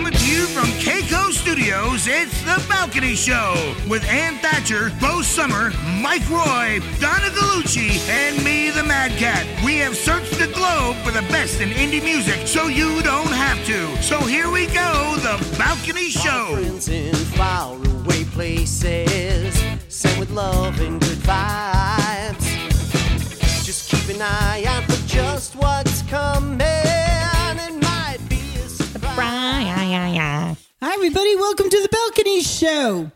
Coming to you from Keiko Studios, it's The Balcony Show with Ann Thatcher, Bo Summer, Mike Roy, Donna Galucci, and me, the Mad Cat. We have searched the globe for the best in indie music so you don't have to. So here we go, The Balcony Show. In faraway places, sent with love and good vibes. Just keep an eye out for just what's coming. Surprise. Hi, everybody. Welcome to the Balcony Show.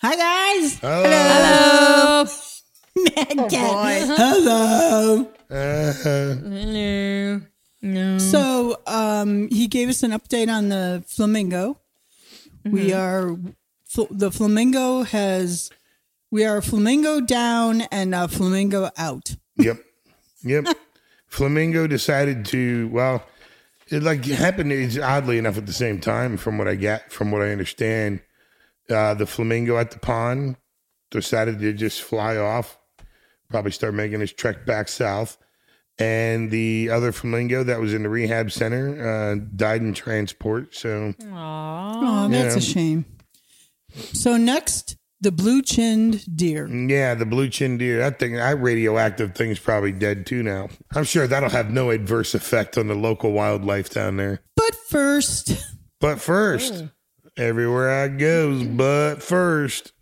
Hi, guys. Hello. Mad Cat. Hello. Hello. No. So, um, he gave us an update on the flamingo. We are fl- the flamingo has we are flamingo down and uh, flamingo out. Yep. Yep. Flamingo decided to, well, it like happened it's oddly enough at the same time from what I get, from what I understand. Uh, the flamingo at the pond decided to just fly off, probably start making his trek back south. And the other flamingo that was in the rehab center uh, died in transport. So, Oh, that's Yeah. a shame. So next, the blue-chinned deer. yeah, the blue chinned deer, that thing, that radioactive thing's probably dead too now. I'm sure that'll have no adverse effect on the local wildlife down there. But first, But first, oh. everywhere I goes, but first.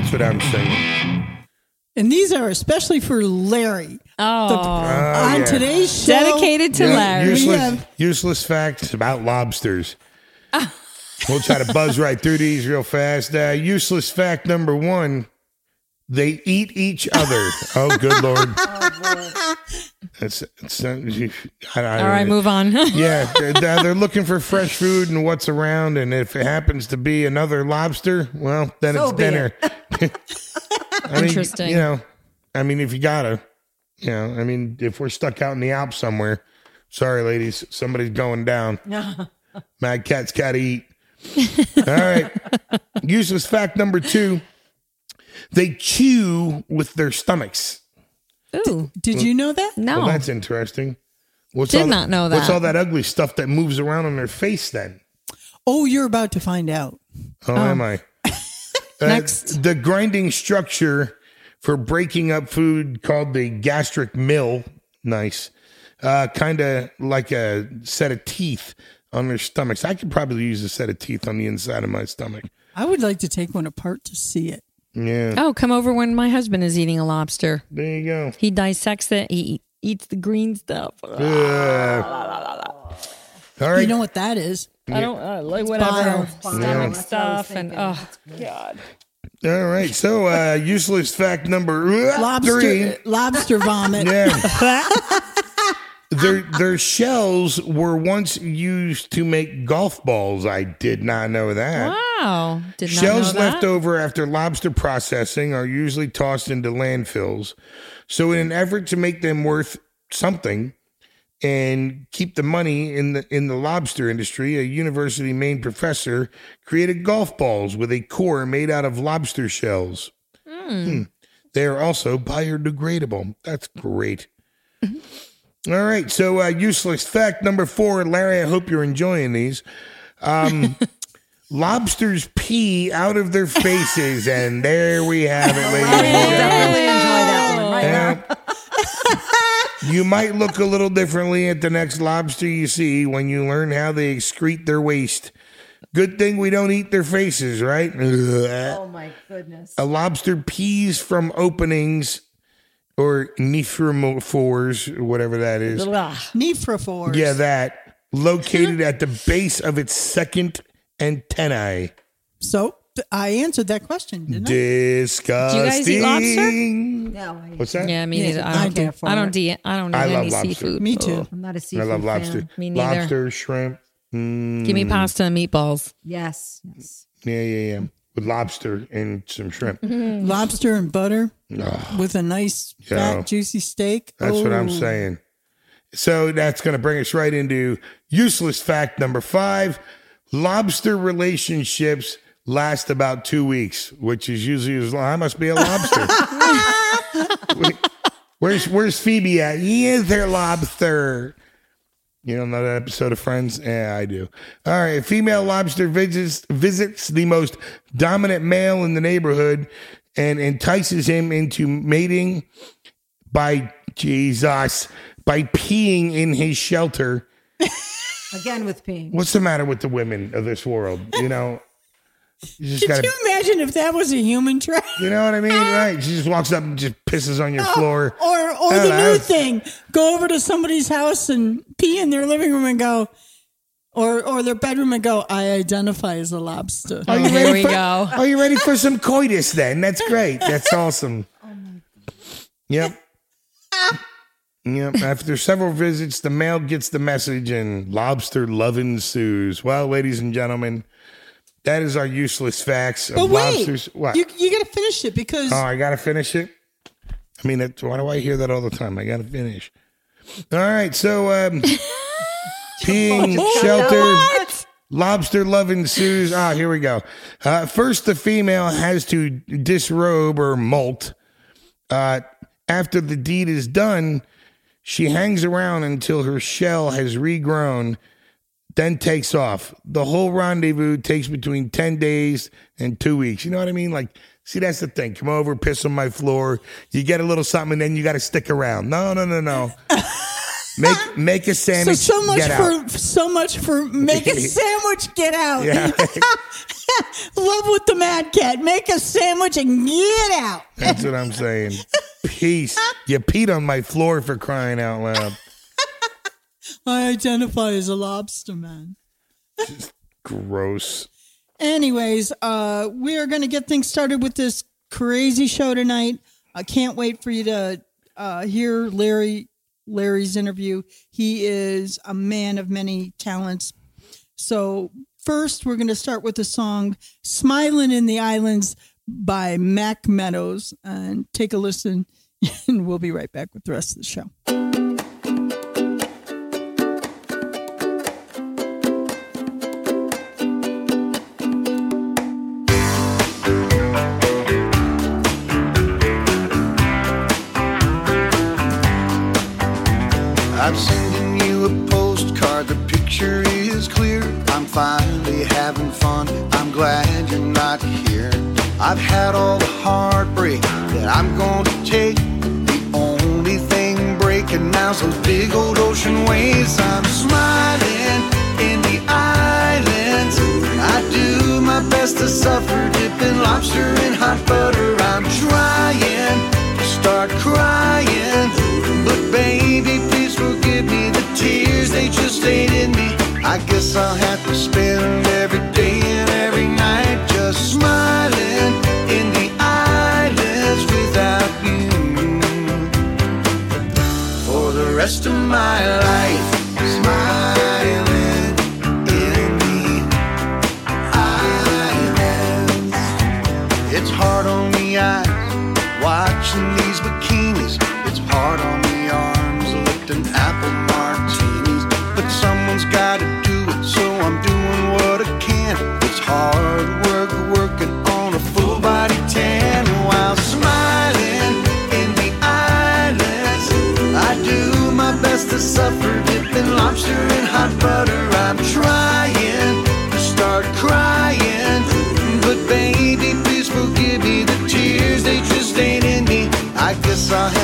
That's what I'm saying. and these are especially for Larry. Oh, Oh, on yeah. today's show, dedicated to Yeah, Larry. Useless, have- useless facts about lobsters. we'll try to buzz right through these real fast. Uh, useless fact number one they eat each other. oh, good Lord. That's, it's, uh, you- I, I All right, move on. Yeah, they're, they're looking for fresh food and what's around, and if it happens to be another lobster, well, then So it's be dinner. I mean, Interesting. You know, I mean, if you gotta, you know, I mean, if we're stuck out in the Alps somewhere, sorry, ladies, somebody's going down. Mad cat's gotta eat. All right. Useless fact number two: they chew with their stomachs. Ooh, Did you know that? no. Well, that's interesting. What's Did all not know that. What's that. all that ugly stuff that moves around on their face then? Oh, you're about to find out. Oh, am I? Uh, Next. the grinding structure for breaking up food called the gastric mill. Nice. Uh, kind of like a set of teeth on their stomachs. I could probably use a set of teeth on the inside of my stomach. I would like to take one apart to see it. Yeah. oh, come over when my husband is eating a lobster. There you go. He dissects it. He eats the green stuff. Uh, all right. You know what that is? I don't uh, like whatever Bile. stomach stuff and oh god. all right. So, uh, useless fact number Lobster, three. lobster vomit. Yeah. their um, their shells were once used to make golf balls. I did not know that. Wow, did not Shells know left over after lobster processing are usually tossed into landfills. So, in an effort to make them worth something and keep the money in the in the lobster industry, a university Maine professor created golf balls with a core made out of lobster shells. Hmm. hmm. They are also biodegradable. That's great. Mm-hmm. All right, so uh, useless fact number four, Larry. I hope you're enjoying these. Um, lobsters pee out of their faces, and there we have it, ladies and gentlemen. Definitely enjoy that one right now. You might look a little differently at the next lobster you see when you learn how they excrete their waste. Good thing we don't eat their faces, right? Oh my goodness. A lobster pees from openings or nephromophores, or whatever that is. Nephrophores. Yeah, that located at the base of its second antennae. So I answered that question, didn't I? Disgusting. guys eat lobster? No, I, What's that? Yeah, me Yeah, neither. I I don't. care for I don't. it. De- I don't eat I love any lobster. seafood. Me too. Ugh. I'm not a I seafood love fan. lobster. Me neither. Lobster, shrimp. Mm, Give me pasta and meatballs. Yes, yes. yeah, yeah, yeah. With lobster and some shrimp. Mm-hmm. Lobster and butter Ugh, with a nice Yeah. fat juicy steak. that's what I'm Oh. saying. So that's going to bring us right into useless fact number five. lobster relationships last about two weeks, which is usually as long. I must be a lobster. Wait, where's Where's Phoebe at? He is their lobster. You don't know that episode of Friends? Yeah, I do. All right, female lobster visits visits the most dominant male in the neighborhood and entices him into mating by Jesus by peeing in his shelter. Again with peeing. What's the matter with the women of this world? You know, you just Could gotta. you imagine if that was a human trap? You know what I mean? Right? She just walks up and just pisses on your oh, floor. Or or the know. new thing, go over to somebody's house and pee in their living room and go, or or their bedroom and go. I identify as a lobster. Are you oh, Here ready we for, go. Are you ready for some coitus then? That's great. That's awesome. Oh yep. Yep. After several visits, the male gets the message and lobster love ensues. Well, ladies and gentlemen, that is our useless facts of But wait, lobsters. What? you you got to finish it because Oh, I gotta finish it. I mean, why do I hear that all the time? I gotta finish. All right, so um, peeing shelter, lobster love ensues. Ah, here we go. Uh, first, the female has to disrobe or molt. Uh, after the deed is done, she hangs around until her shell has regrown, then takes off. The whole rendezvous takes between 10 days and two weeks. You know what I mean? Like, see, that's the thing. Come over, piss on my floor. You get a little something, and then you got to stick around. No, no, no, no. Make make a sandwich. so much get out. for so much for make a sandwich. Get out. Yeah. Love with the mad cat. Make a sandwich and get out. That's what I'm saying. Peace. You peed on my floor for crying out loud. I identify as a lobster man. Gross. Anyways, uh, we are going to get things started with this crazy show tonight. I can't wait for you to uh, hear Larry Larry's interview. He is a man of many talents. So first, we're going to start with the song "Smiling in the Islands" by Mack Meadows, and take a listen. And we'll be right back with the rest of the show. Fun, I'm glad you're not here. I've had all the heartbreak that I'm to take. The only thing breaking now's those big old ocean waves. I'm smiling in the islands. I do my best to suffer, dipping lobster in hot butter. I'm trying to start crying, but baby, please forgive me. The tears they just stayed in me. I guess I'll have to spend every rest of my life. I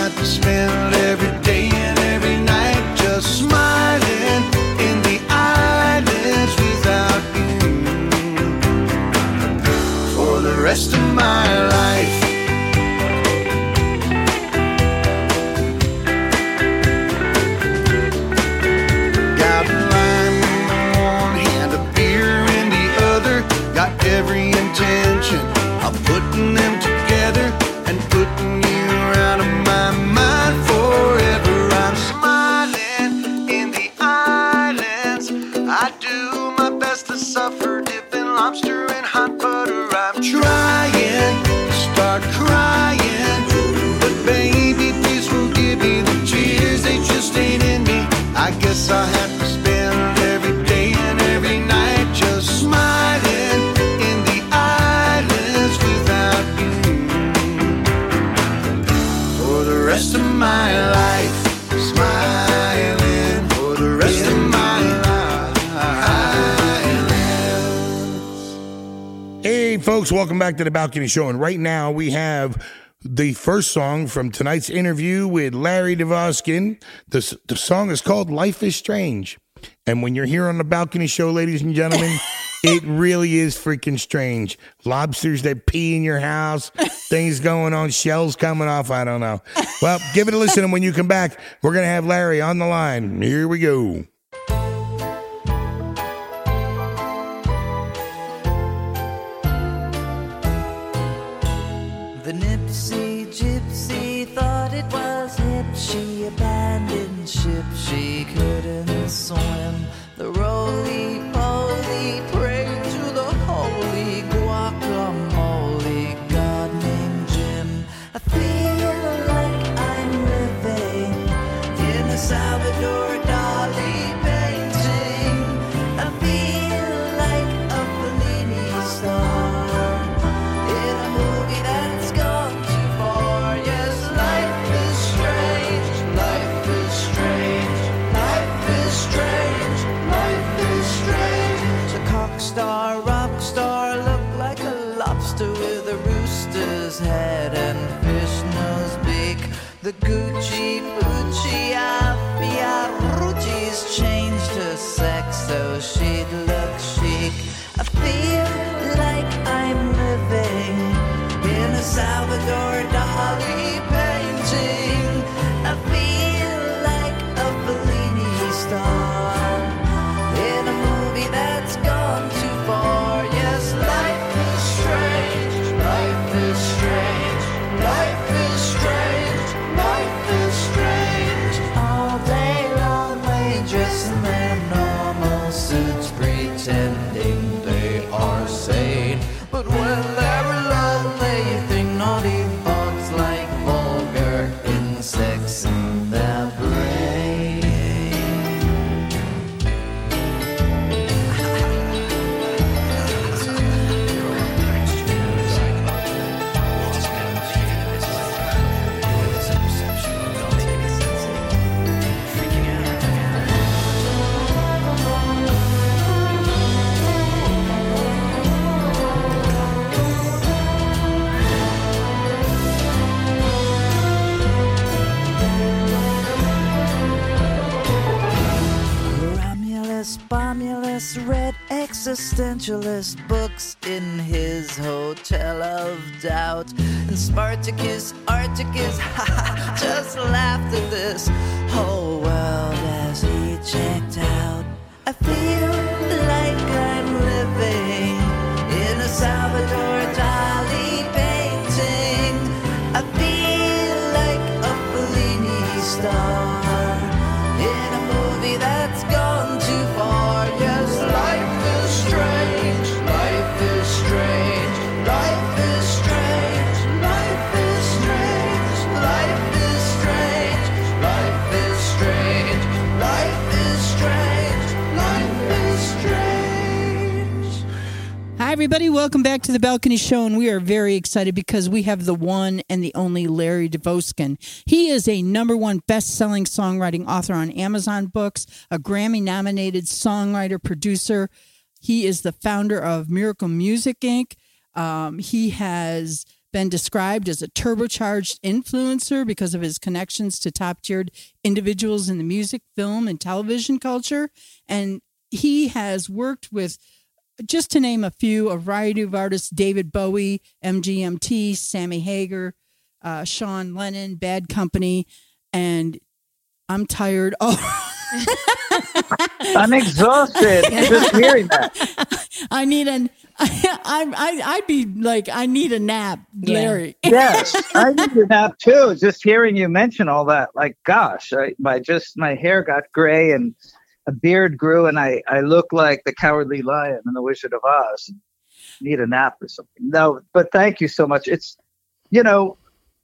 back to the Balcony Show. And right now we have the first song from tonight's interview with Larry Dvoskin. The, the song is called Life is Strange. And when you're here on the Balcony Show, ladies and gentlemen, it really is freaking strange. Lobsters that pee in your house, things going on, shells coming off. I don't know. Well, give it a listen. And when you come back, we're going to have Larry on the line. Here we go. The Gucci Gucci Rucci's existentialist books in his hotel of doubt. And Spartacus, Articus, just laughed at this whole world as he checked out. I feel everybody. Welcome back to the Balcony Show. And we are very excited because we have the one and the only Larry Dvoskin. He is a number one best selling songwriting author on Amazon Books, a Grammy nominated songwriter, producer. He is the founder of Miracle Music Inc. Um, he has been described as a turbocharged influencer because of his connections to top tiered individuals in the music, film, and television culture. And he has worked with just to name a few, a variety of artists David Bowie, MGMT, Sammy Hagar, uh, Sean Lennon, Bad Company, and I'm tired. Oh, I'm exhausted just hearing that. I need an. I, I, I'd be like, I need a nap, Larry. Yes, I need a nap too. Just hearing you mention all that, like, gosh, I, my just my hair got gray and a beard grew, and I I look like the Cowardly Lion in the Wizard of Oz. Need a nap or something. No, but thank you so much. It's you know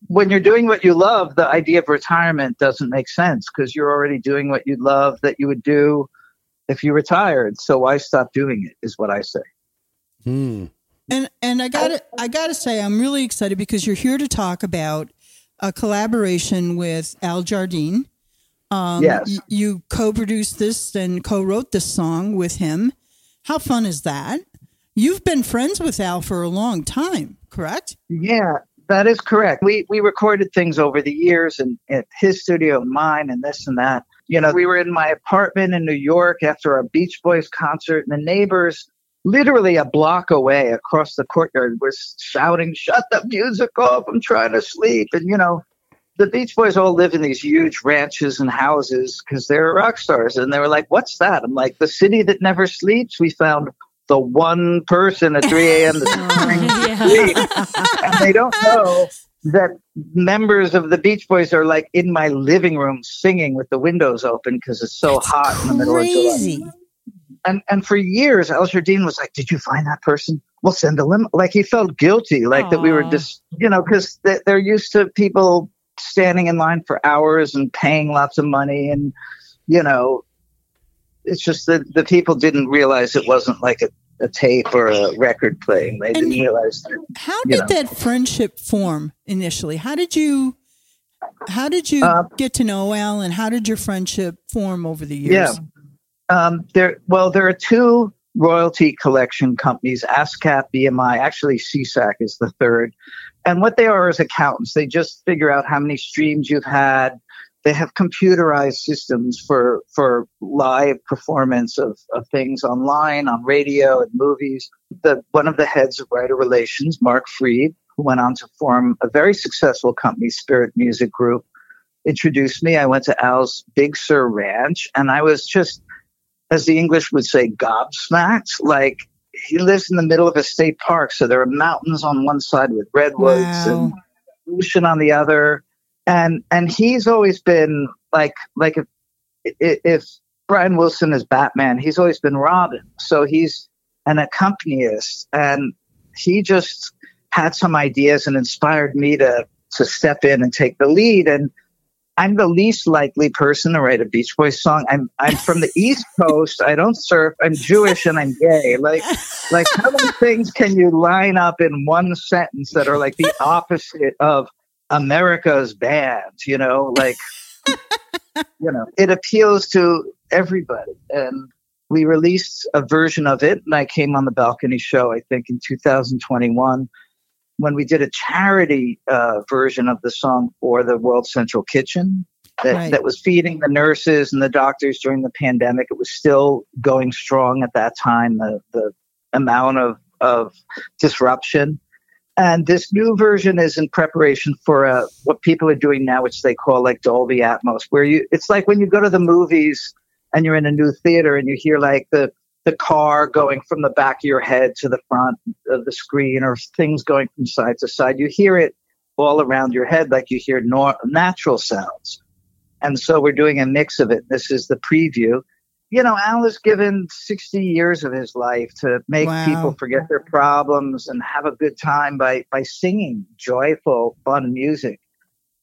when you're doing what you love, the idea of retirement doesn't make sense because you're already doing what you love that you would do if you retired. So why stop doing it? Is what I say. Hmm. And and I gotta oh. I gotta say I'm really excited because you're here to talk about a collaboration with Al Jardine. Um, Yes. you co-produced this and co-wrote this song with him. How fun is that? You've been friends with Al for a long time, correct? Yeah, that is correct. We we recorded things over the years and at his studio, mine, and this and that. You know, we were in my apartment in New York after our Beach Boys concert, and the neighbors, literally a block away across the courtyard, was shouting, "Shut the music off! I'm trying to sleep!" And you know, the Beach Boys all live in these huge ranches and houses because they're rock stars, and they were like, "What's that?" I'm like, "The city that never sleeps." We found the one person at 3 a.m. that's sleep. and they don't know that members of the Beach Boys are like in my living room singing with the windows open because it's so hot in the middle of Crazy. July. And and for years, Al Jardine was like, "Did you find that person? We'll send a limo." Like he felt guilty, like that we were just, you know, because they're used to people standing in line for hours and paying lots of money, and you know, it's just that the people didn't realize it wasn't like a, a tape or a record playing. They didn't realize. That, How did know. that friendship form initially? How did you how did you Uh, get to know Al and how did your friendship form over the years? Yeah. Um, there, well, there are two royalty collection companies, ASCAP, BMI. Actually, SESAC is the third. And what they are is accountants. They just figure out how many streams you've had. They have computerized systems for for live performance of, of things online, on radio, and movies. The one of the heads of writer relations, Mark Fried, who went on to form a very successful company, Spirit Music Group, introduced me. I went to Al's Big Sur Ranch, and I was just, as the English would say, gobsmacked. Like he lives in the middle of a state park, so there are mountains on one side with redwoods Wow. and ocean on the other, and and he's always been like like if if if Brian Wilson is Batman, he's always been Robin. So he's an accompanist, and he just had some ideas and inspired me to to step in and take the lead. And I'm the least likely person to write a Beach Boys song. I'm I'm from the East Coast. I don't surf. I'm Jewish and I'm gay. Like like how many things can you line up in one sentence that are like the opposite of America's band? You know, like you know, it appeals to everybody. And we released a version of it, and I came on the balcony show, I think, in 2021 when we did a charity uh, version of the song for the World Central Kitchen that, Right. that was feeding the nurses and the doctors during the pandemic. It was still going strong at that time, the, the amount of, of disruption. And this new version is in preparation for uh, what people are doing now, which they call like Dolby Atmos, where you it's like when you go to the movies and you're in a new theater and you hear like the the car going from the back of your head to the front of the screen or things going from side to side. You hear it all around your head like you hear nor- natural sounds. And so we're doing a mix of it. This is the preview. You know, Al has given 60 years of his life to make Wow. people forget their problems and have a good time by, by singing joyful, fun music.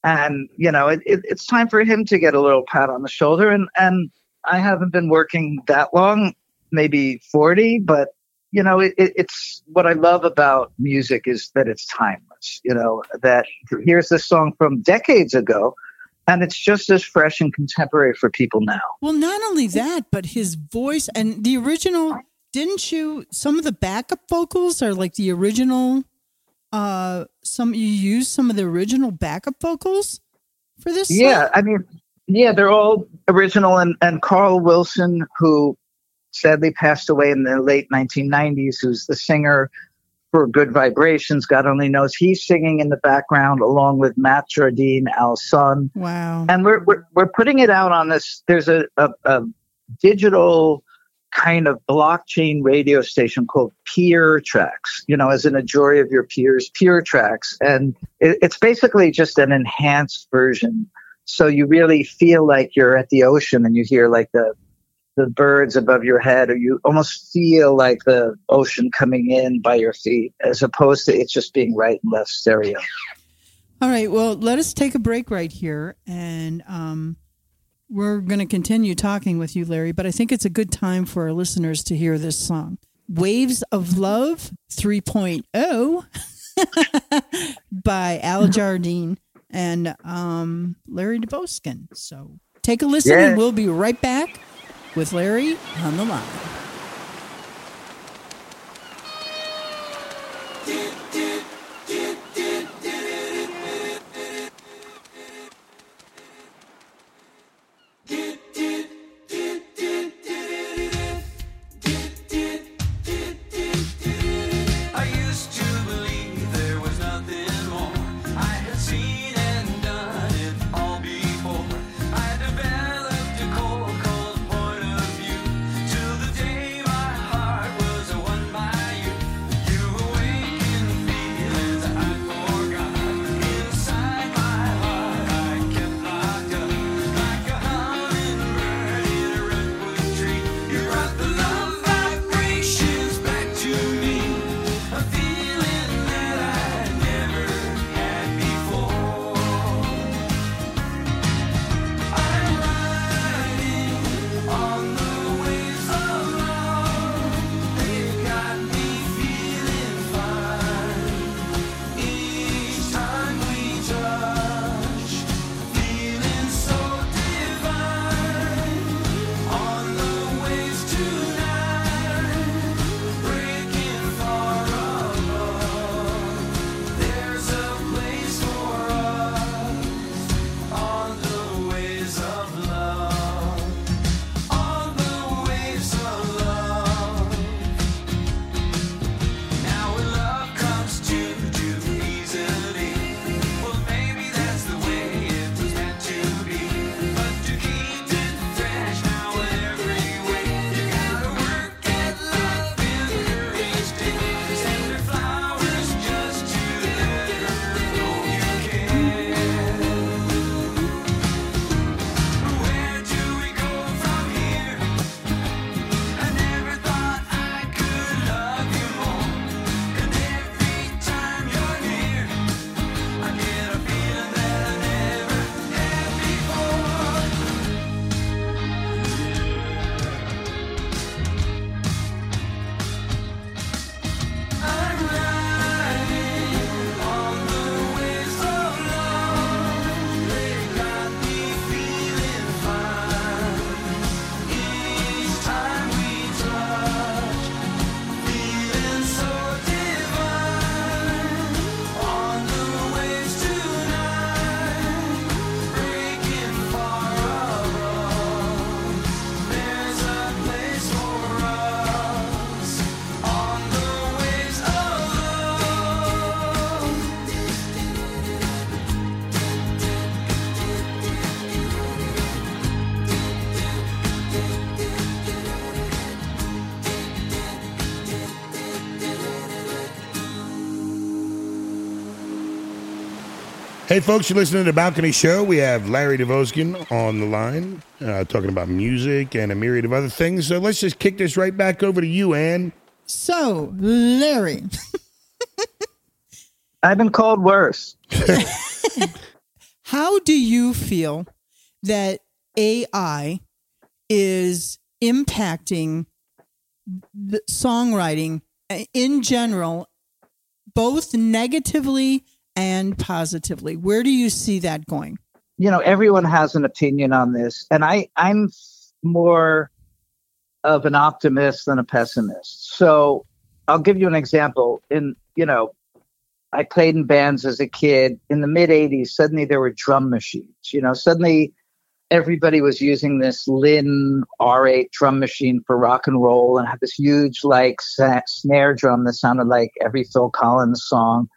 And, you know, it, it, it's time for him to get a little pat on the shoulder. And, and I haven't been working that long, maybe 40, but you know, it, it, it's what I love about music is that it's timeless. You know, that here's this song from decades ago, and it's just as fresh and contemporary for people now. Well, not only that, but his voice and the original. Didn't you? Some of the backup vocals are like the original. Uh, some you use some of the original backup vocals for this. Yeah, song? I mean, yeah, they're all original, and and Carl Wilson, who sadly passed away in the late 1990s, who's the singer for Good Vibrations, God only knows, he's singing in the background along with Matt Jardine, Al's son. Wow. and we're, we're we're putting it out on this. There's a, a, a digital kind of blockchain radio station called Peer Tracks. You know, as in a jury of your peers, Peer Tracks, and it, it's basically just an enhanced version. So you really feel like you're at the ocean, and you hear like the the birds above your head, or you almost feel like the ocean coming in by your feet, as opposed to it's just being right and left stereo. All right. Well, let us take a break right here, and um, we're going to continue talking with you, Larry. But I think it's a good time for our listeners to hear this song, "Waves of Love 3.0" by Al Jardine and um, Larry Dvoskin. So take a listen, Yeah. and we'll be right back with Larry on the line. Hey, folks, you're listening to the Balcony Show. We have Larry Dvoskin on the line, uh, talking about music and a myriad of other things. So let's just kick this right back over to you, Ann. So, Larry, I've been called worse. how do you feel that AI is impacting the songwriting uh, in general, both negatively and positively? Where do you see that going? you know everyone has an opinion on this and i i'm more of an optimist than a pessimist so i'll give you an example in you know i played in bands as a kid in the mid 80s suddenly there were drum machines you know suddenly everybody was using this lin r8 drum machine for rock and roll and had this huge like sa- snare drum that sounded like every phil collins song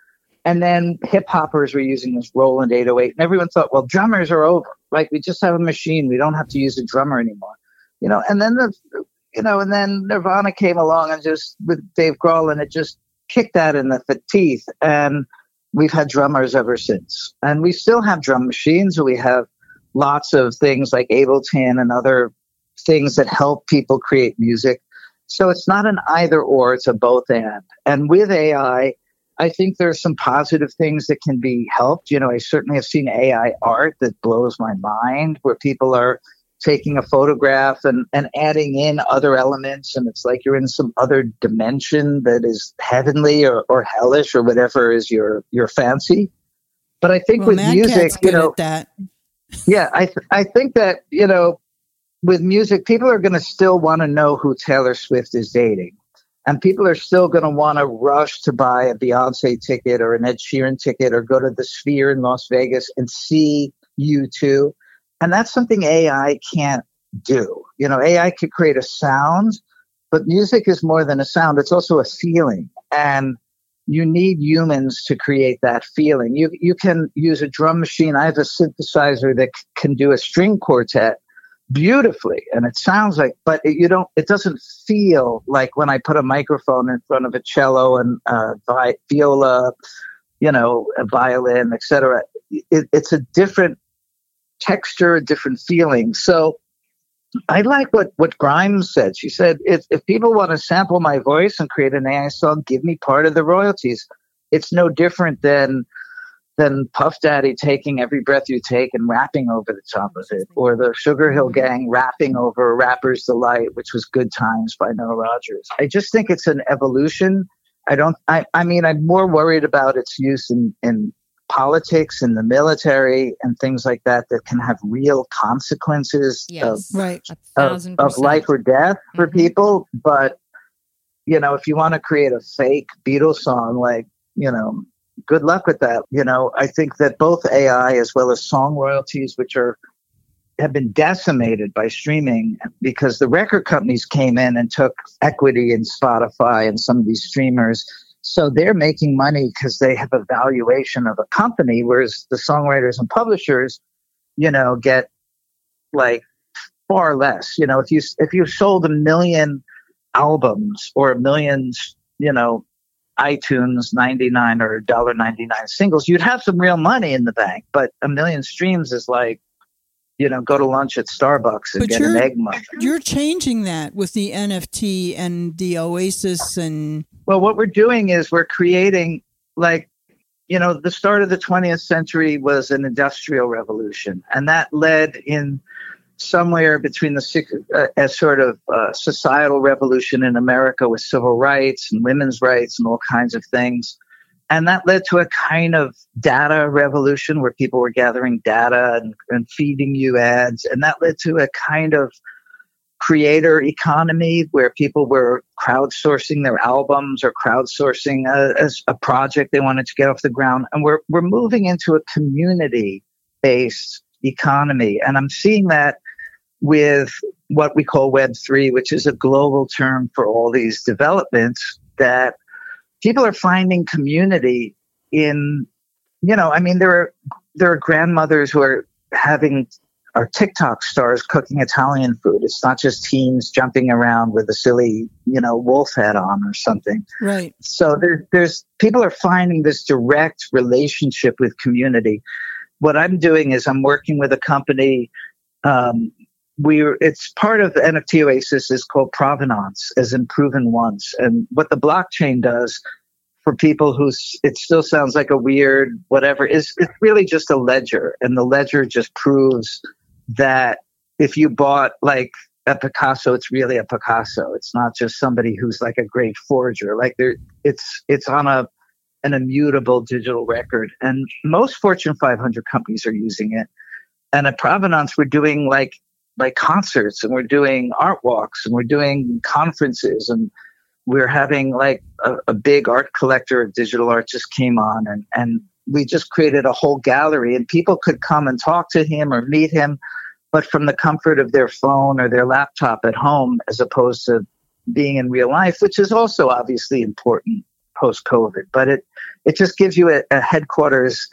and then hip hoppers were using this Roland 808, and everyone thought, well, drummers are over. Like we just have a machine, we don't have to use a drummer anymore, you know. And then the, you know, and then Nirvana came along and just with Dave Grohl, and it just kicked that in the teeth. And we've had drummers ever since, and we still have drum machines. We have lots of things like Ableton and other things that help people create music. So it's not an either or; it's a both and. And with AI I think there's some positive things that can be helped. You know, I certainly have seen AI art that blows my mind where people are taking a photograph and, and adding in other elements and it's like you're in some other dimension that is heavenly or, or hellish or whatever is your your fancy. But I think Well, with Mad music, you know, that. yeah, I th- I think that you know, with music, people are going to still want to know who Taylor Swift is dating, and people are still going to want to rush to buy a Beyonce ticket or an Ed Sheeran ticket or go to the Sphere in Las Vegas and see U2, and that's something AI can't do. You know, AI could create a sound, but music is more than a sound; it's also a feeling, and you need humans to create that feeling. You you can use a drum machine. I have a synthesizer that c- can do a string quartet beautifully, and it sounds like, but it, you don't. It doesn't feel like when I put a microphone in front of a cello and uh, vi- viola, you know, a violin, etc. It, it's a different texture, a different feeling. So. I like what, what Grimes said. She said, if, if people want to sample my voice and create an AI song, give me part of the royalties. It's no different than than Puff Daddy taking every breath you take and rapping over the top of it, or the Sugar Hill Gang rapping over Rapper's Delight, which was Good Times by Nile Rodgers. I just think it's an evolution. I don't. I, I mean, I'm more worried about its use in in politics and the military and things like that that can have real consequences of Yes. Right. A of, thousand of life or death for Mhm. people. But you know, if you want to create a fake Beatles song, like you know, good luck with that. You know, I think that both AI as well as song royalties, which are have been decimated by streaming because the record companies came in and took equity in Spotify and some of these streamers. So they're making money because they have a valuation of a company, whereas the songwriters and publishers, you know, get like far less. You know, if you if you sold a million albums or a million, you know, iTunes 99 or $1.99 singles, you'd have some real money in the bank. But a million streams is like, you know, go to lunch at Starbucks and But get an egg muffin. You're changing that with the NFT and the Oasis and Well, what we're doing is we're creating like, you know, the start of the 20th century was an industrial revolution, and that led in somewhere between the uh, sort of uh, societal revolution in America with civil rights and women's rights and all kinds of things. And that led to a kind of data revolution where people were gathering data and, and feeding you ads. And that led to a kind of creator economy where people were crowdsourcing their albums or crowdsourcing a, a, a project they wanted to get off the ground. And we're, we're moving into a community based economy. And I'm seeing that with what we call Web3, which is a global term for all these developments that people are finding community in, you know, I mean, there are, there are grandmothers who are having our TikTok stars cooking Italian food. It's not just teens jumping around with a silly, you know, wolf head on or something. Right. So there, there's people are finding this direct relationship with community. What I'm doing is I'm working with a company. Um, we're it's part of the NFT Oasis is called Provenance, as in proven once. And what the blockchain does for people who it still sounds like a weird whatever is it's really just a ledger, and the ledger just proves that if you bought like a Picasso, it's really a Picasso. It's not just somebody who's like a great forger. Like there, it's it's on a an immutable digital record, and most Fortune 500 companies are using it. And at Provenance, we're doing like like concerts, and we're doing art walks, and we're doing conferences, and we're having like a, a big art collector of digital art just came on, and and we just created a whole gallery, and people could come and talk to him or meet him but from the comfort of their phone or their laptop at home as opposed to being in real life, which is also obviously important post COVID. But it it just gives you a, a headquarters,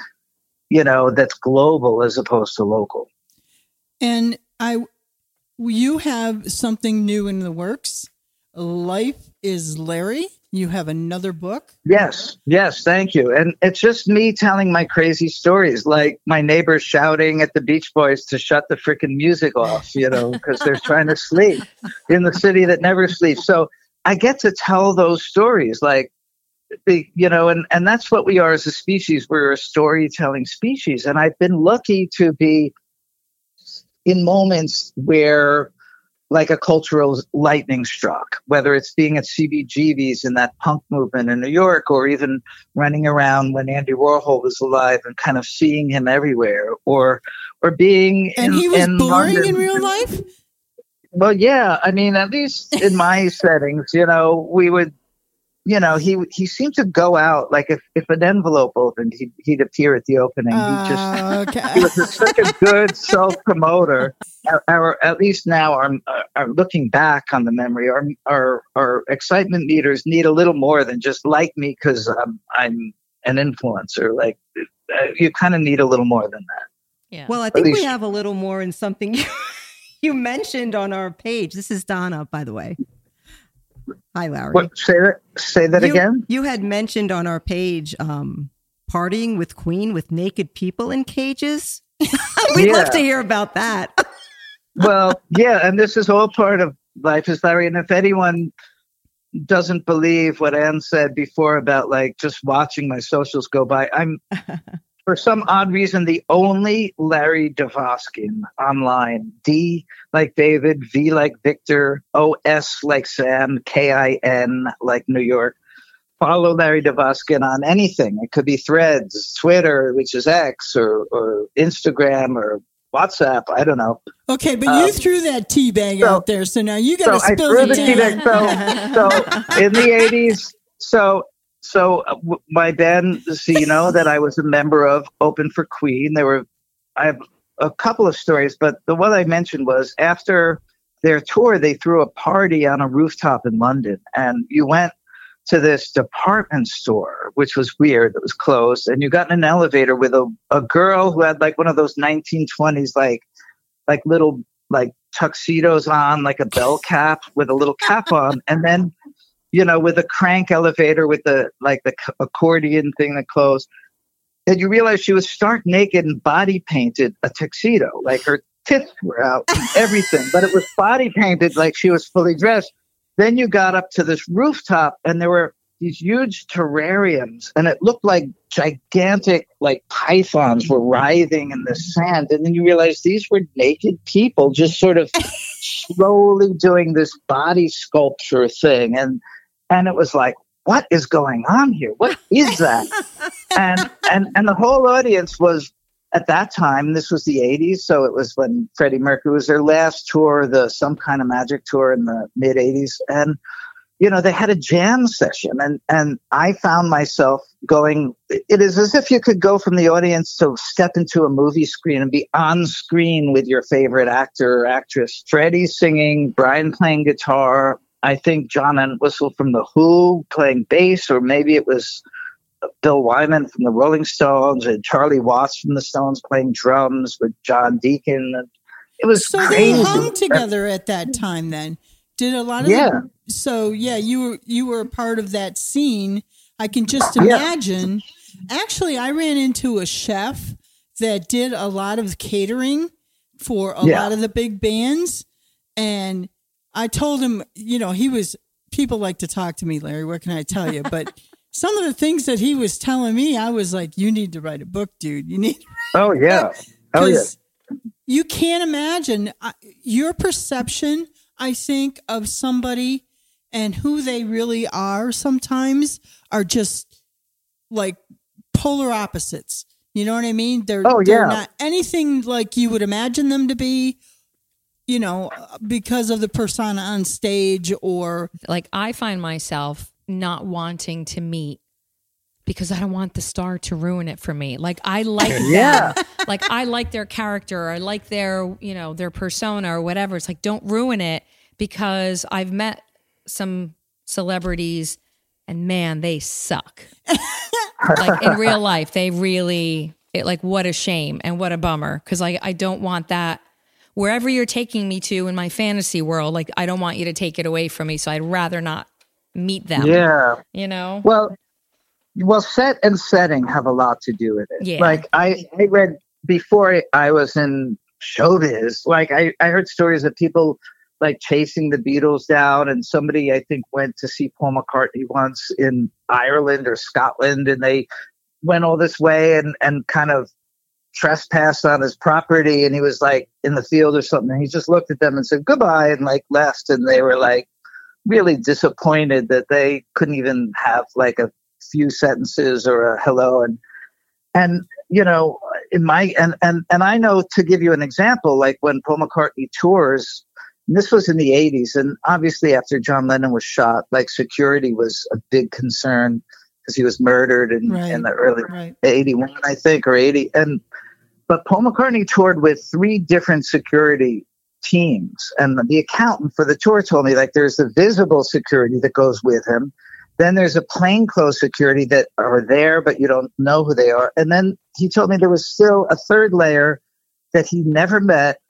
you know, that's global as opposed to local. And I, you have something new in the works. Life is Larry. You have another book. Yes, yes, thank you. And it's just me telling my crazy stories, like my neighbors shouting at the Beach Boys to shut the freaking music off, you know, because they're trying to sleep in the city that never sleeps. So I get to tell those stories, like, you know, and, and that's what we are as a species. We're a storytelling species. And I've been lucky to be in moments where like a cultural lightning struck, whether it's being at CBGB's in that punk movement in New York, or even running around when Andy Warhol was alive and kind of seeing him everywhere, or or being And in, he was in boring London. in real life. Well, yeah, I mean, at least in my settings, you know, we would, you know, he he seemed to go out like if, if an envelope opened, he'd, he'd appear at the opening. he just Uh, he was a- such a good self promoter. Our, our, at least now, our, our looking back on the memory, our our our excitement meters need a little more than just like me because I'm I'm an influencer. Like uh, you kind of need a little more than that. Yeah. Well, I think we have a little more in something you, you mentioned on our page. This is Donna, by the way. Hi, Larry. What say that? Say that you, again. You had mentioned on our page um, partying with Queen with naked people in cages. We'd love to hear about that. well, yeah, and this is all part of life is Larry. And if anyone doesn't believe what Anne said before about like just watching my socials go by, I'm for some odd reason the only Larry Dvoskin online. D like David, V like Victor, O S like Sam, K I N like New York. Follow Larry Dvoskin on anything. It could be Threads, Twitter, which is X, or or Instagram, or WhatsApp. I don't know. Okay, but Um, you threw that tea bag so- out there, so now you got to I spill threw the tea bag. So, so in the eighties, so so uh, w- my band, so you know that I was a member of Open for Queen. There were I have a couple of stories, but the one I mentioned was after their tour, they threw a party on a rooftop in London, and you went to this department store, which was weird. That was closed, and you got in an elevator with a, a girl who had like one of those 1920s like like little like tuxedos on, like a bell cap with a little cap on, and then you know with a crank elevator with the like the accordion thing that closed. And you realize she was stark naked and body painted a tuxedo, like her tits were out, and everything, but it was body painted like she was fully dressed. Then you got up to this rooftop, and there were these huge terrariums, and it looked like gigantic, like pythons were writhing in the sand. And then you realize these were naked people just sort of slowly doing this body sculpture thing. And and it was like, what is going on here? What is that? and and and the whole audience was at that time, this was the 80s, so it was when Freddie Mercury was their last tour, the Some Kind of Magic tour in the mid 80s. And, you know, they had a jam session. And, and I found myself going, it is as if you could go from the audience to step into a movie screen and be on screen with your favorite actor or actress. Freddie singing, Brian playing guitar. I think John Entwistle from The Who playing bass, or maybe it was Bill Wyman from the Rolling Stones and Charlie Watts from the Stones playing drums with John Deacon. It was So crazy. they hung together at that time. Then did a lot of Yeah. the- so yeah, you were you were a part of that scene. I can just Yeah. imagine. Actually, I ran into a chef that did a lot of catering for a Yeah. lot of the big bands, and I told him, you know, he was. People like to talk to me, Larry. What can I tell you? But some of the things that he was telling me, I was like, "You need to write a book, dude. You need." Oh yeah. Oh yeah. you can't imagine your perception i think of somebody and who they really are sometimes are just like polar opposites you know what i mean they're, Oh, they're yeah. not anything like you would imagine them to be you know because of the persona on stage or like I find myself not wanting to meet because I don't want the star to ruin it for me. Like I like Yeah. them. Like I like their character or I like their, you know, their persona or whatever. It's like don't ruin it because I've met some celebrities and man, they suck. like in real life, they really it like what a shame and what a bummer cuz like I don't want that wherever you're taking me to in my fantasy world, like I don't want you to take it away from me, so I'd rather not meet them. Yeah. You know? Well, well, set and setting have a lot to do with it. Yeah. Like I, I read before I was in showbiz. Like I, I heard stories of people like chasing the Beatles down, and somebody I think went to see Paul McCartney once in Ireland or Scotland, and they went all this way and and kind of trespassed on his property, and he was like in the field or something. And he just looked at them and said goodbye, and like left, and they were like really disappointed that they couldn't even have like a few sentences or a hello and and you know in my and and and I know to give you an example like when Paul McCartney tours this was in the 80s and obviously after John Lennon was shot like security was a big concern because he was murdered in, Right. in the early right 81 I think or 80 and but Paul McCartney toured with three different security teams and the accountant for the tour told me like there's the visible security that goes with him then there's a plainclothes security that are there but you don't know who they are and then he told me there was still a third layer that he never met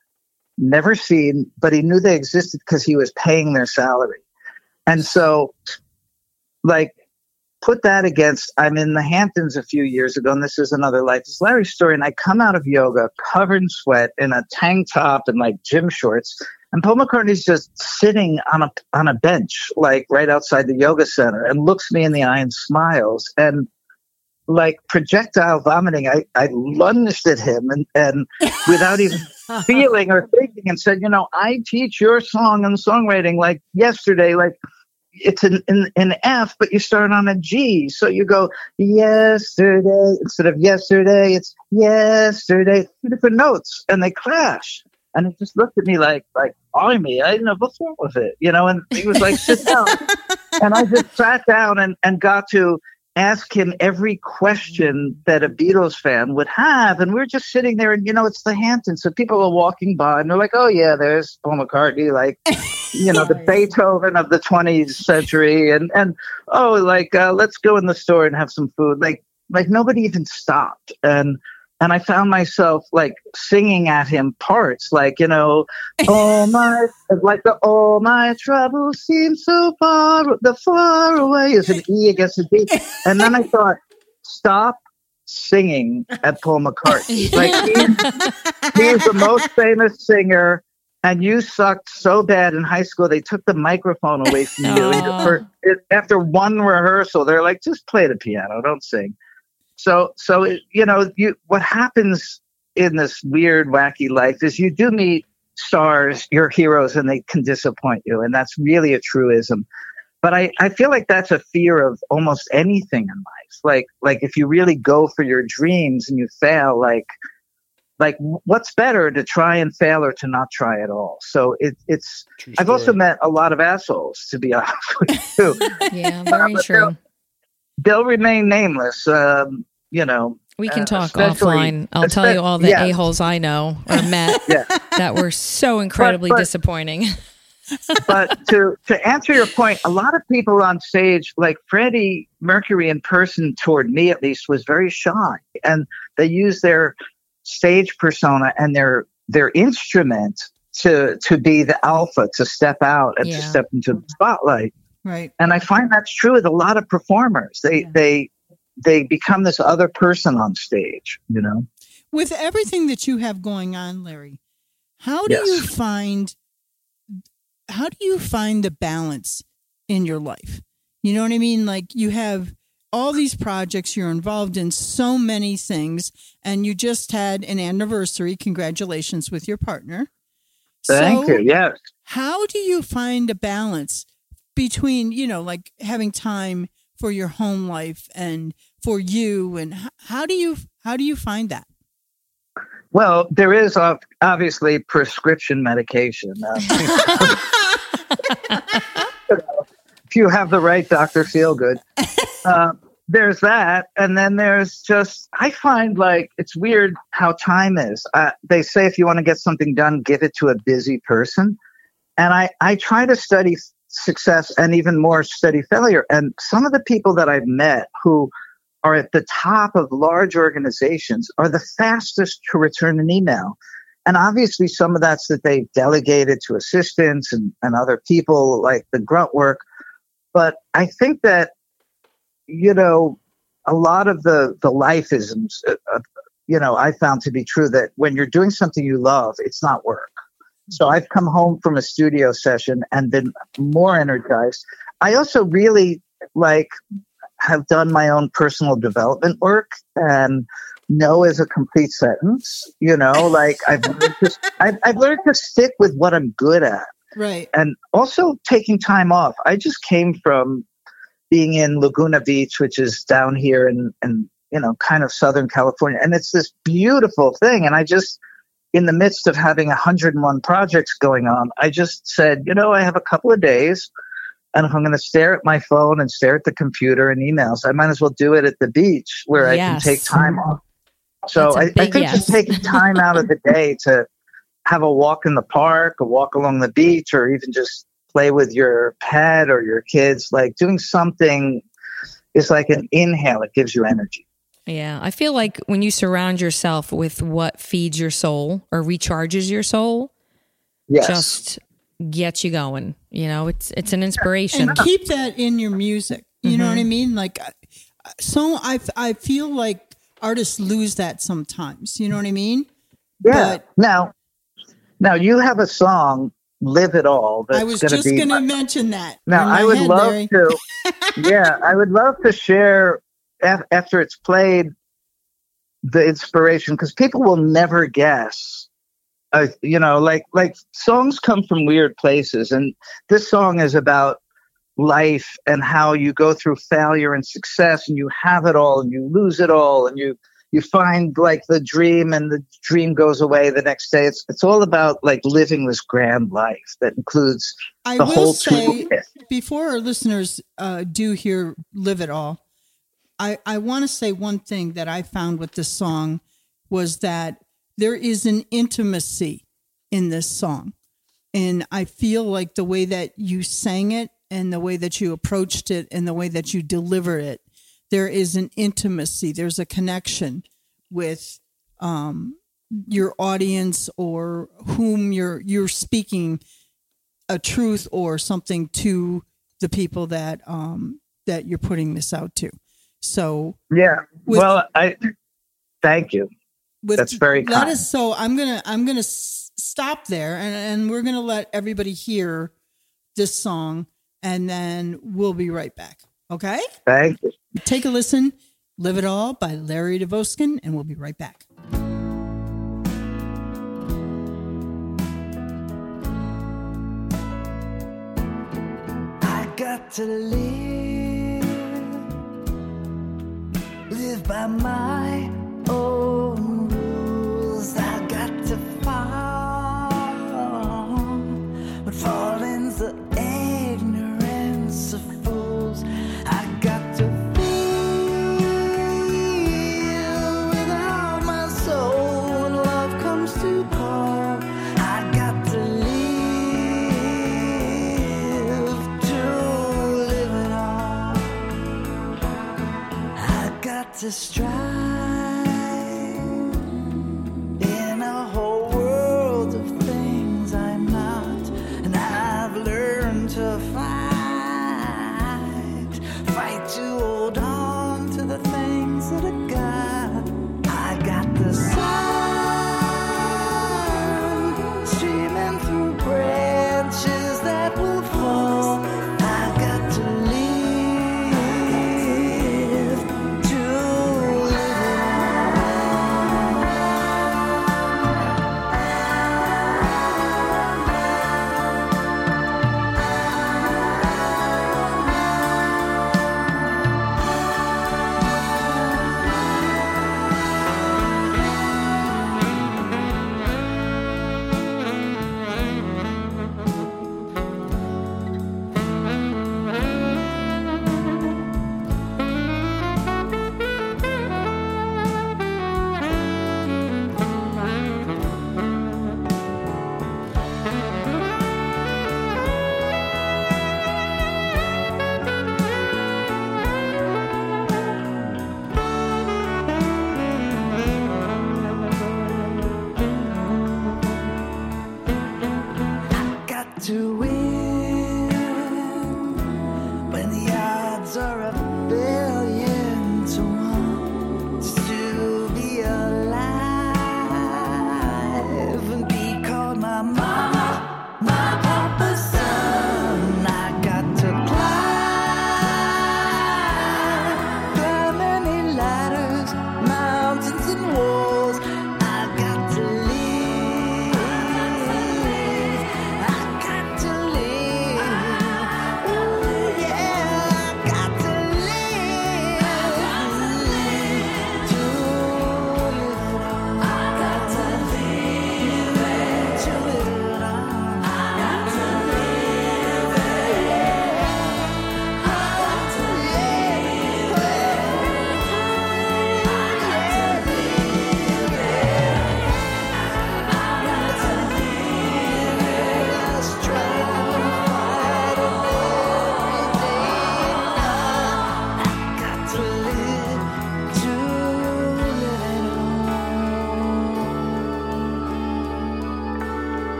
never seen but he knew they existed because he was paying their salary. And so like put that against i'm in the hamptons a few years ago and this is another life it's larry's story and i come out of yoga covered in sweat in a tank top and like gym shorts and paul mccartney's just sitting on a on a bench like right outside the yoga center and looks me in the eye and smiles and like projectile vomiting. I i lunged at him and and without even feeling or thinking and said you know i teach your song and songwriting like yesterday like it's an, an, an F, but you start on a G. So you go yesterday instead of yesterday. It's yesterday. Two different notes, and they clash. And he just looked at me like, like, I me. I didn't know what's wrong with it, you know. And he was like, "Sit down." and I just sat down and and got to ask him every question that a Beatles fan would have. And we are just sitting there, and you know, it's the Hamptons, so people are walking by, and they're like, "Oh yeah, there's Paul McCartney," like you know, the Beethoven of the 20th century, and and oh, like uh, let's go in the store and have some food. Like like nobody even stopped, and and I found myself like singing at him parts, like you know, oh my, like the oh my troubles seem so far, the far away is an E against a D, and then I thought, stop singing at Paul McCartney, like he's, he's the most famous singer and you sucked so bad in high school they took the microphone away from you for, oh. after one rehearsal. They're like just play the piano don't sing so so it, you know you what happens in this weird wacky life is you do meet stars your heroes and they can disappoint you and that's really a truism. But I, I feel like that's a fear of almost anything in life. Like like if you really go for your dreams and you fail like like what's better to try and fail or to not try at all? So it, it's True i've also met a lot of assholes to be honest with you. Yeah, very But true. they'll remain nameless um, you know We can uh, talk offline. I'll tell you all the yeah. a-holes I know or met Yeah. that were so incredibly but- disappointing. but to to answer your point, a lot of people on stage, like Freddie Mercury in person, toward me at least, was very shy, and they use their stage persona and their their instrument to to be the alpha, to step out and to step into the spotlight. Right. And I find that's true with a lot of performers. They they they become this other person on stage, you know. With everything that you have going on, Larry, how do Yes. you find how do you find the balance in your life? You know what I mean? Like you have all these projects, you're involved in so many things, and you just had an anniversary. Congratulations with your partner. Thank So- you. Yes. how do you find a balance between you know like having time for your home life and for you and how do you how do you find that Well, there is obviously prescription medication. Uh, if you have the right doctor, feel good. Uh, there's that, and then there's just I find like it's weird how time is. Uh, they say if you want to get something done, give it to a busy person, and I I try to study success and even more study failure. And some of the people that I've met who are at the top of large organizations are the fastest to return an email. And obviously, some of that's that they've delegated to assistants and, and other people like the grunt work. But I think that, you know, a lot of the, the lifeisms, uh, you know, I found to be true that when you're doing something you love, it's not work. So I've come home from a studio session and been more energized. I also really like have done my own personal development work and no is a complete sentence. You know, like I've learned to, I've, I've learned to stick with what I'm good at right and also taking time off. I just came from being in Laguna Beach, which is down here in, in you know, kind of Southern California. And it's this beautiful thing. And I just, in the midst of having 101 projects going on, I just said, you know, I have a couple of days and if I'm going to stare at my phone and stare at the computer and emails, I might as well do it at the beach where I can take time off. So I, I think yes. just taking time out of the day to have a walk in the park, a walk along the beach, or even just play with your pet or your kids, like doing something is like an inhale. It gives you energy. Yeah, I feel like when you surround yourself with what feeds your soul or recharges your soul, Yes. just gets you going. You know, it's it's an inspiration. and keep that in your music you know what i mean like uh, so i i feel like artists lose that sometimes you know what i mean yeah. but- now, now you have a song, "Live It All." That's i was gonna just be gonna my- mention that Now, I would head, love Larry. to. yeah, I would love to share af- after it's played the inspiration because people will never guess. Uh, you know, like like songs come from weird places, and this song is about life and how you go through failure and success, and you have it all, and you lose it all, and you you find like the dream, and the dream goes away the next day. It's it's all about like living this grand life that includes I the whole say toolkit. before our listeners uh, do hear "Live It All," I I want to say one thing that I found with this song was that there is an intimacy in this song, and I feel like the way that you sang it and the way that you approached it and the way that you delivered it, there is an intimacy. There's a connection with um, your audience or whom you're you're speaking a truth or something to the people that um that you're putting this out to. So Yeah. With- well, I thank you. With That's very that kind. is so I'm gonna I'm gonna s- stop there and and we're gonna let everybody hear this song and then we'll be right back. Okay, Thank you. take a listen. Live It All by Larry Dvoskin, and we'll be right back. I got to live, live by my to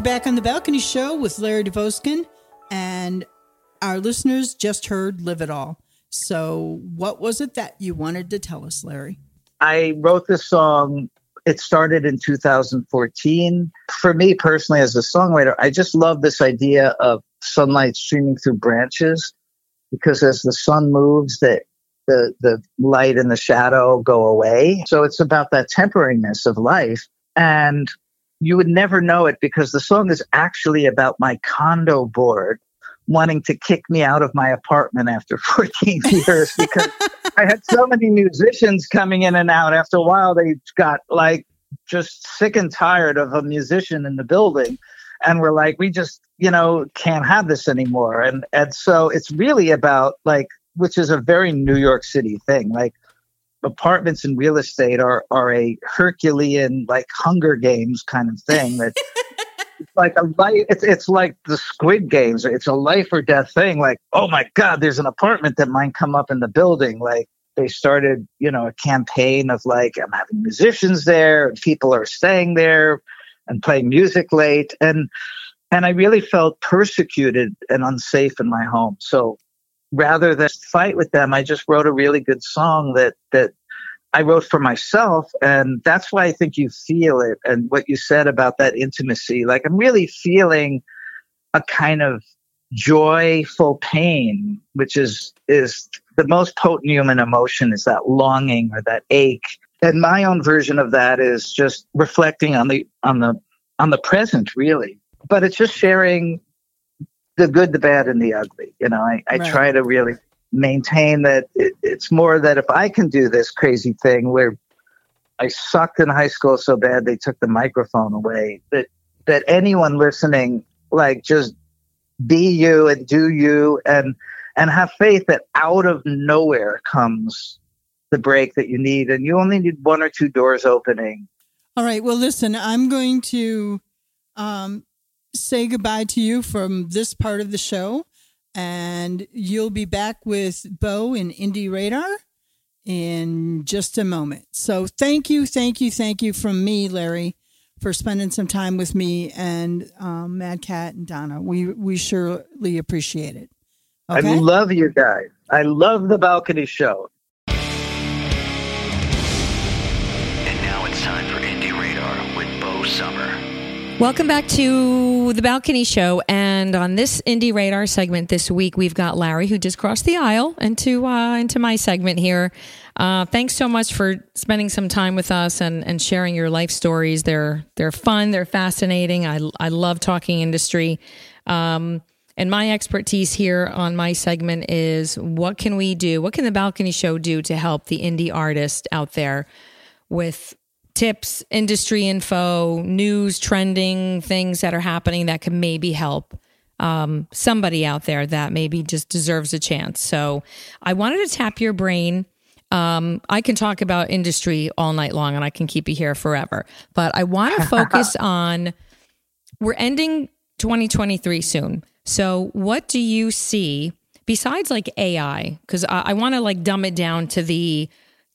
You're back on the Balcony Show with Larry Dvoskin, and our listeners just heard Live It All. So, what was it that you wanted to tell us, Larry? I wrote this song. It started in 2014. For me personally, as a songwriter, I just love this idea of sunlight streaming through branches because as the sun moves, that the, the light and the shadow go away. So it's about that temporariness of life. And you would never know it because the song is actually about my condo board wanting to kick me out of my apartment after 14 years because I had so many musicians coming in and out. After a while, they got like just sick and tired of a musician in the building. And we're like, we just, you know, can't have this anymore. And and so it's really about like, which is a very New York City thing. Like apartments and real estate are are a Herculean like Hunger Games kind of thing that it's like a life it's it's like the squid games. It's a life or death thing. Like oh my god there's an apartment that might come up in the building. Like they started you know a campaign of like i'm having musicians there and people are staying there and playing music late. And and i really felt persecuted and unsafe in my home. So rather than fight with them i just wrote a really good song that that I wrote for myself. And that's why I think you feel it. And what you said about that intimacy, like I'm really feeling a kind of joyful pain, which is, is the most potent human emotion is that longing or that ache. And my own version of that is just reflecting on the, on the, on the present really. But it's just sharing the good, the bad, and the ugly. You know, I, I Right. try to really maintain that it, it's more that if I can do this crazy thing where I sucked in high school so bad they took the microphone away, that that anyone listening, like just be you and do you and and have faith that out of nowhere comes the break that you need and you only need one or two doors opening. All right. Well, listen, I'm going to um, say goodbye to you from this part of the show, and you'll be back with Bo in Indie Radar in just a moment. So, thank you, thank you, thank you from me, Larry, for spending some time with me and um, Mad Cat and Donna. We we surely appreciate it. I love you guys. I love the balcony show. And now it's time for Indie Radar with Bo Summer. Welcome back to the Balcony Show. And on this Indie Radar segment this week, we've got Larry, who just crossed the aisle into uh, into my segment here. Uh, thanks so much for spending some time with us and, and sharing your life stories. They're they're fun, they're fascinating. I I love talking industry. Um, and my expertise here on my segment is what can we do? What can the Balcony Show do to help the indie artist out there with tips, industry info, news, trending things that are happening that can maybe help um, somebody out there that maybe just deserves a chance. So I wanted to tap your brain. Um, I can talk about industry all night long and I can keep you here forever, but I want to focus on we're ending 2023 soon. So what do you see besides like AI? Because I, I want to like dumb it down to the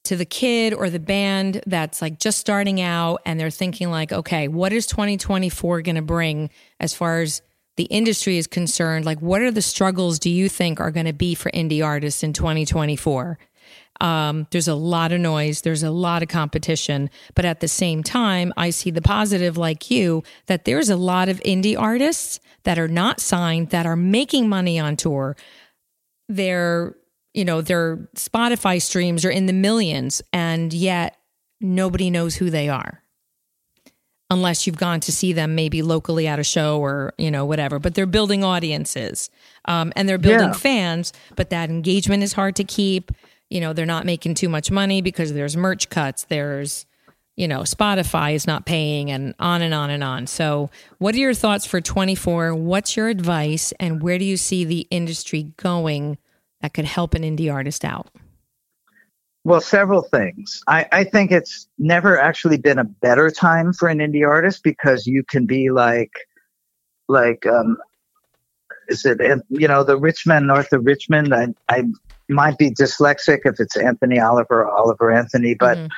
to the kid or the band that's like just starting out and they're thinking like, okay, what is 2024 going to bring as far as the industry is concerned? Like, what are the struggles do you think are going to be for indie artists in 2024? Um, there's a lot of noise, there's a lot of competition, but at the same time, I see the positive, like you, that there's a lot of indie artists that are not signed that are making money on tour. They're, you know, their Spotify streams are in the millions, and yet nobody knows who they are. Unless you've gone to see them maybe locally at a show or you know whatever. But they're building audiences um, and they're building Yeah. fans but that engagement is hard to keep. You know they're not making too much money because there's merch cuts there's you know spotify is not paying and on and on and on. So what are your thoughts for 24 what's your advice and where do you see the industry going that could help an indie artist out Well, several things. I, I think it's never actually been a better time for an indie artist because you can be like, like, um, is it, you know, the Richmond, north of Richmond? I, I might be dyslexic if it's Anthony Oliver or Oliver Anthony, but Mhm.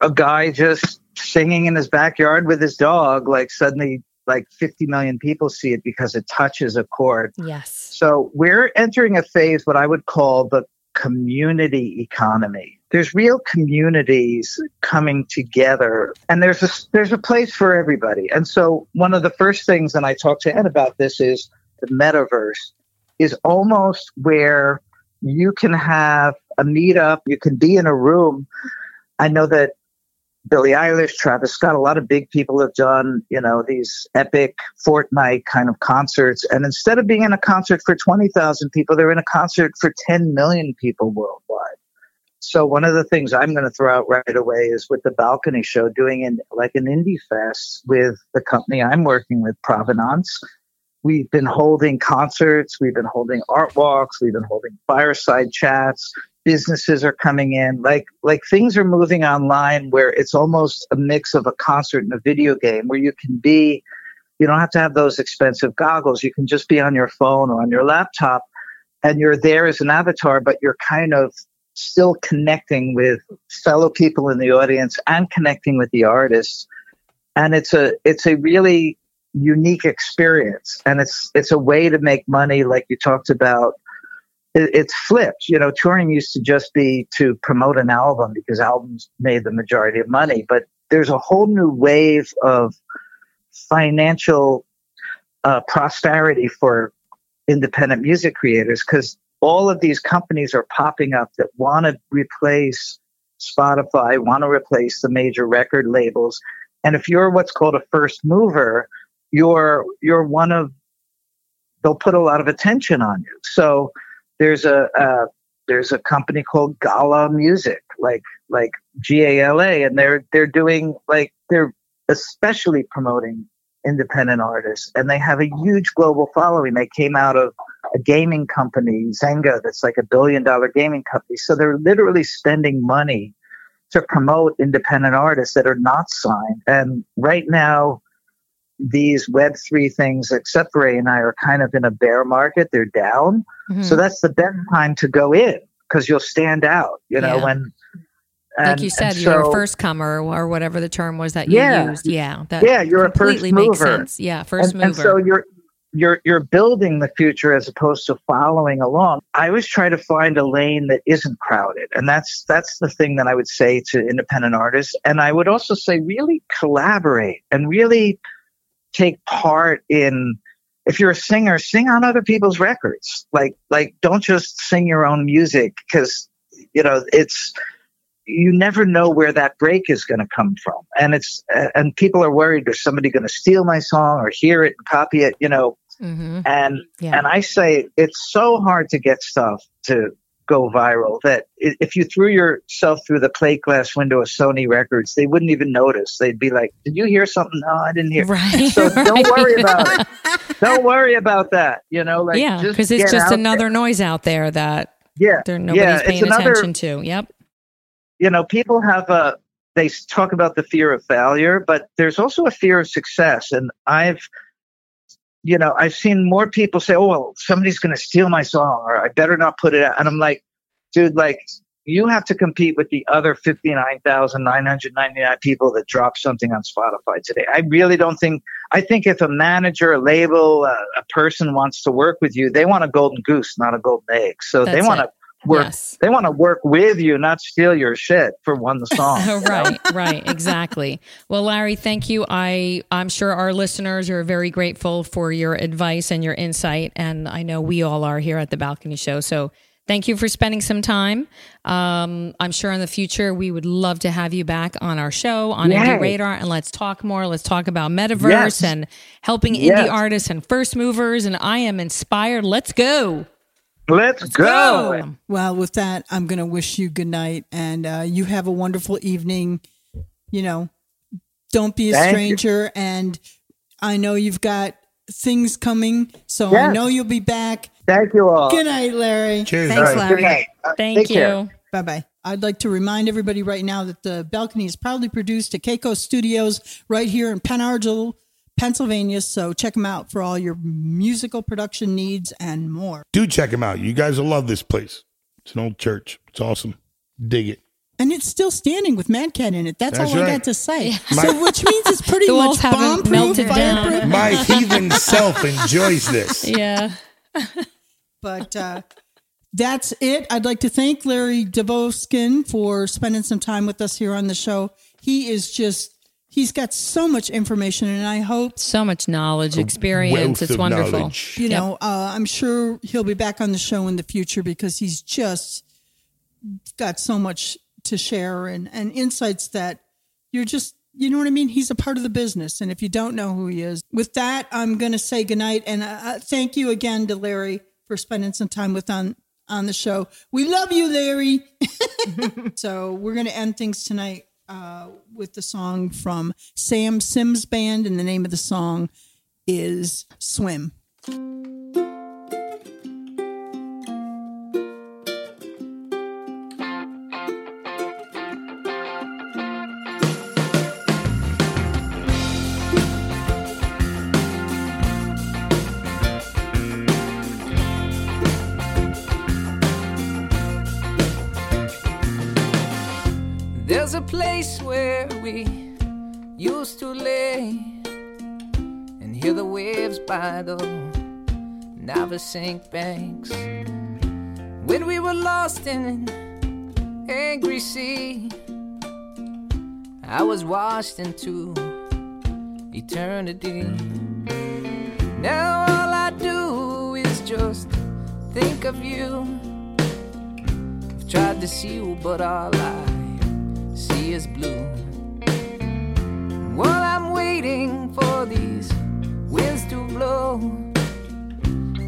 a guy just singing in his backyard with his dog, like suddenly like 50 million people see it because it touches a chord. Yes. So we're entering a phase what I would call the community economy. There's real communities coming together and there's a there's a place for everybody. And so one of the first things and I talked to Ed about this is the metaverse is almost where you can have a meetup, you can be in a room. I know that Billie Eilish, Travis Scott, a lot of big people have done, you know, these epic Fortnite kind of concerts. And instead of being in a concert for 20,000 people, they're in a concert for 10 million people worldwide. So one of the things I'm going to throw out right away is with the balcony show, doing in like an indie fest with the company I'm working with, Provenance. We've been holding concerts, we've been holding art walks, we've been holding fireside chats. Businesses are coming in, like like things are moving online where it's almost a mix of a concert and a video game, where you can be, you don't have to have those expensive goggles. You can just be on your phone or on your laptop, and you're there as an avatar, but you're kind of still connecting with fellow people in the audience and connecting with the artists and it's a it's a really unique experience and it's it's a way to make money like you talked about it, it's flipped you know touring used to just be to promote an album because albums made the majority of money but there's a whole new wave of financial uh, prosperity for independent music creators because all of these companies are popping up that want to replace Spotify, want to replace the major record labels. And if you're what's called a first mover, you're you're one of they'll put a lot of attention on you. So there's a uh, there's a company called Gala Music, like like G A L A, and they're they're doing like they're especially promoting independent artists, and they have a huge global following. They came out of a gaming company, Zynga, that's like a billion dollar gaming company. So they're literally spending money to promote independent artists that are not signed. And right now, these Web3 things, except for Ray and I, are kind of in a bear market. They're down. Mm-hmm. So that's the best time to go in because you'll stand out, you know, Yeah. when. like you said, and you're a first comer or whatever the term was that you Yeah. used. Yeah. That Yeah, you're a first completely makes mover. sense. Yeah. First and, mover. and so you're you're you're building the future as opposed to following along. I always try to find a lane that isn't crowded, and that's that's the thing that I would say to independent artists. And I would also say really collaborate and really take part in. If you're a singer, sing on other people's records. Like like don't just sing your own music because you know it's you never know where that break is going to come from and it's and people are worried is somebody going to steal my song or hear it and copy it you know Mhm. and Yeah. and i say it's so hard to get stuff to go viral that if you threw yourself through the plate glass window of sony records they wouldn't even notice they'd be like did you hear something no i didn't hear Right. so don't worry about it don't worry about that you know like yeah. Because it's just another there. noise out there that yeah there nobody's yeah, paying another, attention to. Yep. you know, people have a, they talk about the fear of failure, but there's also a fear of success. And I've, you know, I've seen more people say, oh, well, somebody's going to steal my song or I better not put it out. And I'm like, dude, like, you have to compete with the other 59,999 people that drop something on Spotify today. I really don't think, I think if a manager, a label, a, a person wants to work with you, they want a golden goose, not a golden egg. So they want to work Yes. they want to work with you, not steal your shit for one song. right, right, exactly. Well, Larry, thank you. I I'm sure our listeners are very grateful for your advice and your insight, and I know we all are here at the Balcony Show. So. Thank you for spending some time. Um, I'm sure in the future we would love to have you back on our show on Indie Radar and let's talk more. Let's talk about metaverse Yes. and helping indie Yes. artists and first movers. And I am inspired. Let's go. Let's, go. Well, with that, I'm going to wish you good night and uh, you have a wonderful evening. You know, don't be a Thank you. stranger. And I know you've got things coming, so I know you'll be back. Thank you all. Good night, Larry. Cheers. Thanks, All right, Larry. good night. Uh, Thank take you. Bye bye. I'd like to remind everybody right now that the balcony is proudly produced at Keiko Studios right here in Pen Argyl, Pennsylvania. So check them out for all your musical production needs and more. Do check them out. You guys will love this place. It's an old church. It's awesome. Dig it. and it's still standing with Mad Cat in it. That's, That's all I got to say. My- so, which means it's pretty The much bomb-proof, melted down. fireproof. My heathen self enjoys this. Yeah. But uh, that's it. I'd like to thank Larry Dvoskin for spending some time with us here on the show. He is just, he's got so much information, and I hope, So much knowledge, experience. It's wonderful. knowledge. you Yep. know, uh, I'm sure he'll be back on the show in the future because he's just got so much to share and, and insights that you're just, you know what I mean? He's a part of the business. And if you don't know who he is, with that, I'm going to say goodnight. And uh, uh, thank you again to Larry for spending some time with on, on the show. We love you, Larry. so we're going to end things tonight uh, with the song from Sam Sims Band. And the name of the song is Swim. Place where we used to lay and hear the waves by the Navesink banks. When we were lost in an angry sea, I was washed into eternity. Now all I do is just think of you. I've tried to see you, but all I see is blue. While I'm waiting for these winds to blow,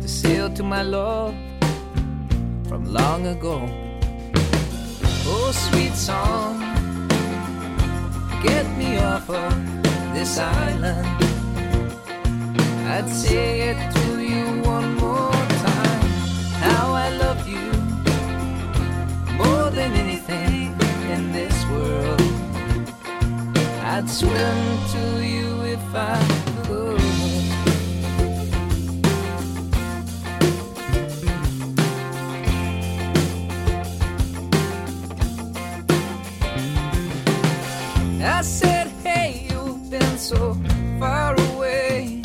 to sail to my love from long ago. Oh, sweet song, get me off of this island. I'd say it to you one more time. How I love you more than anything I'd swim to you if I could. I said, hey, you've been so far away.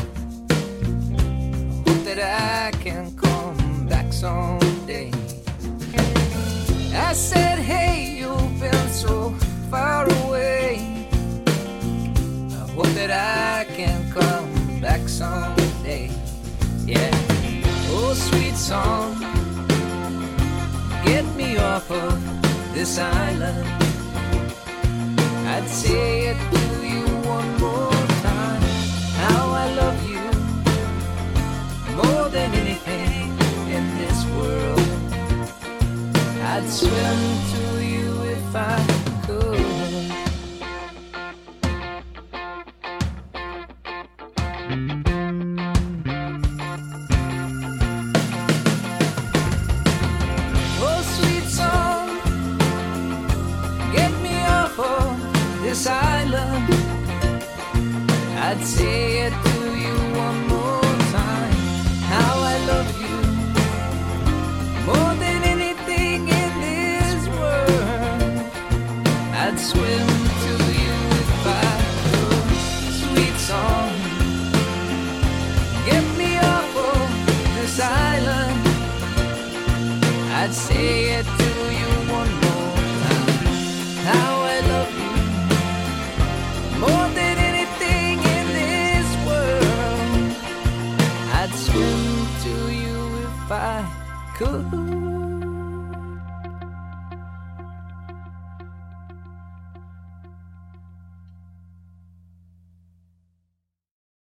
Hope that I can come back someday. I said, hey, someday. Yeah. Oh, sweet song, get me off of this island. I'd say it to you one more time. How I love you more than anything in this world. I'd swim to you if I say it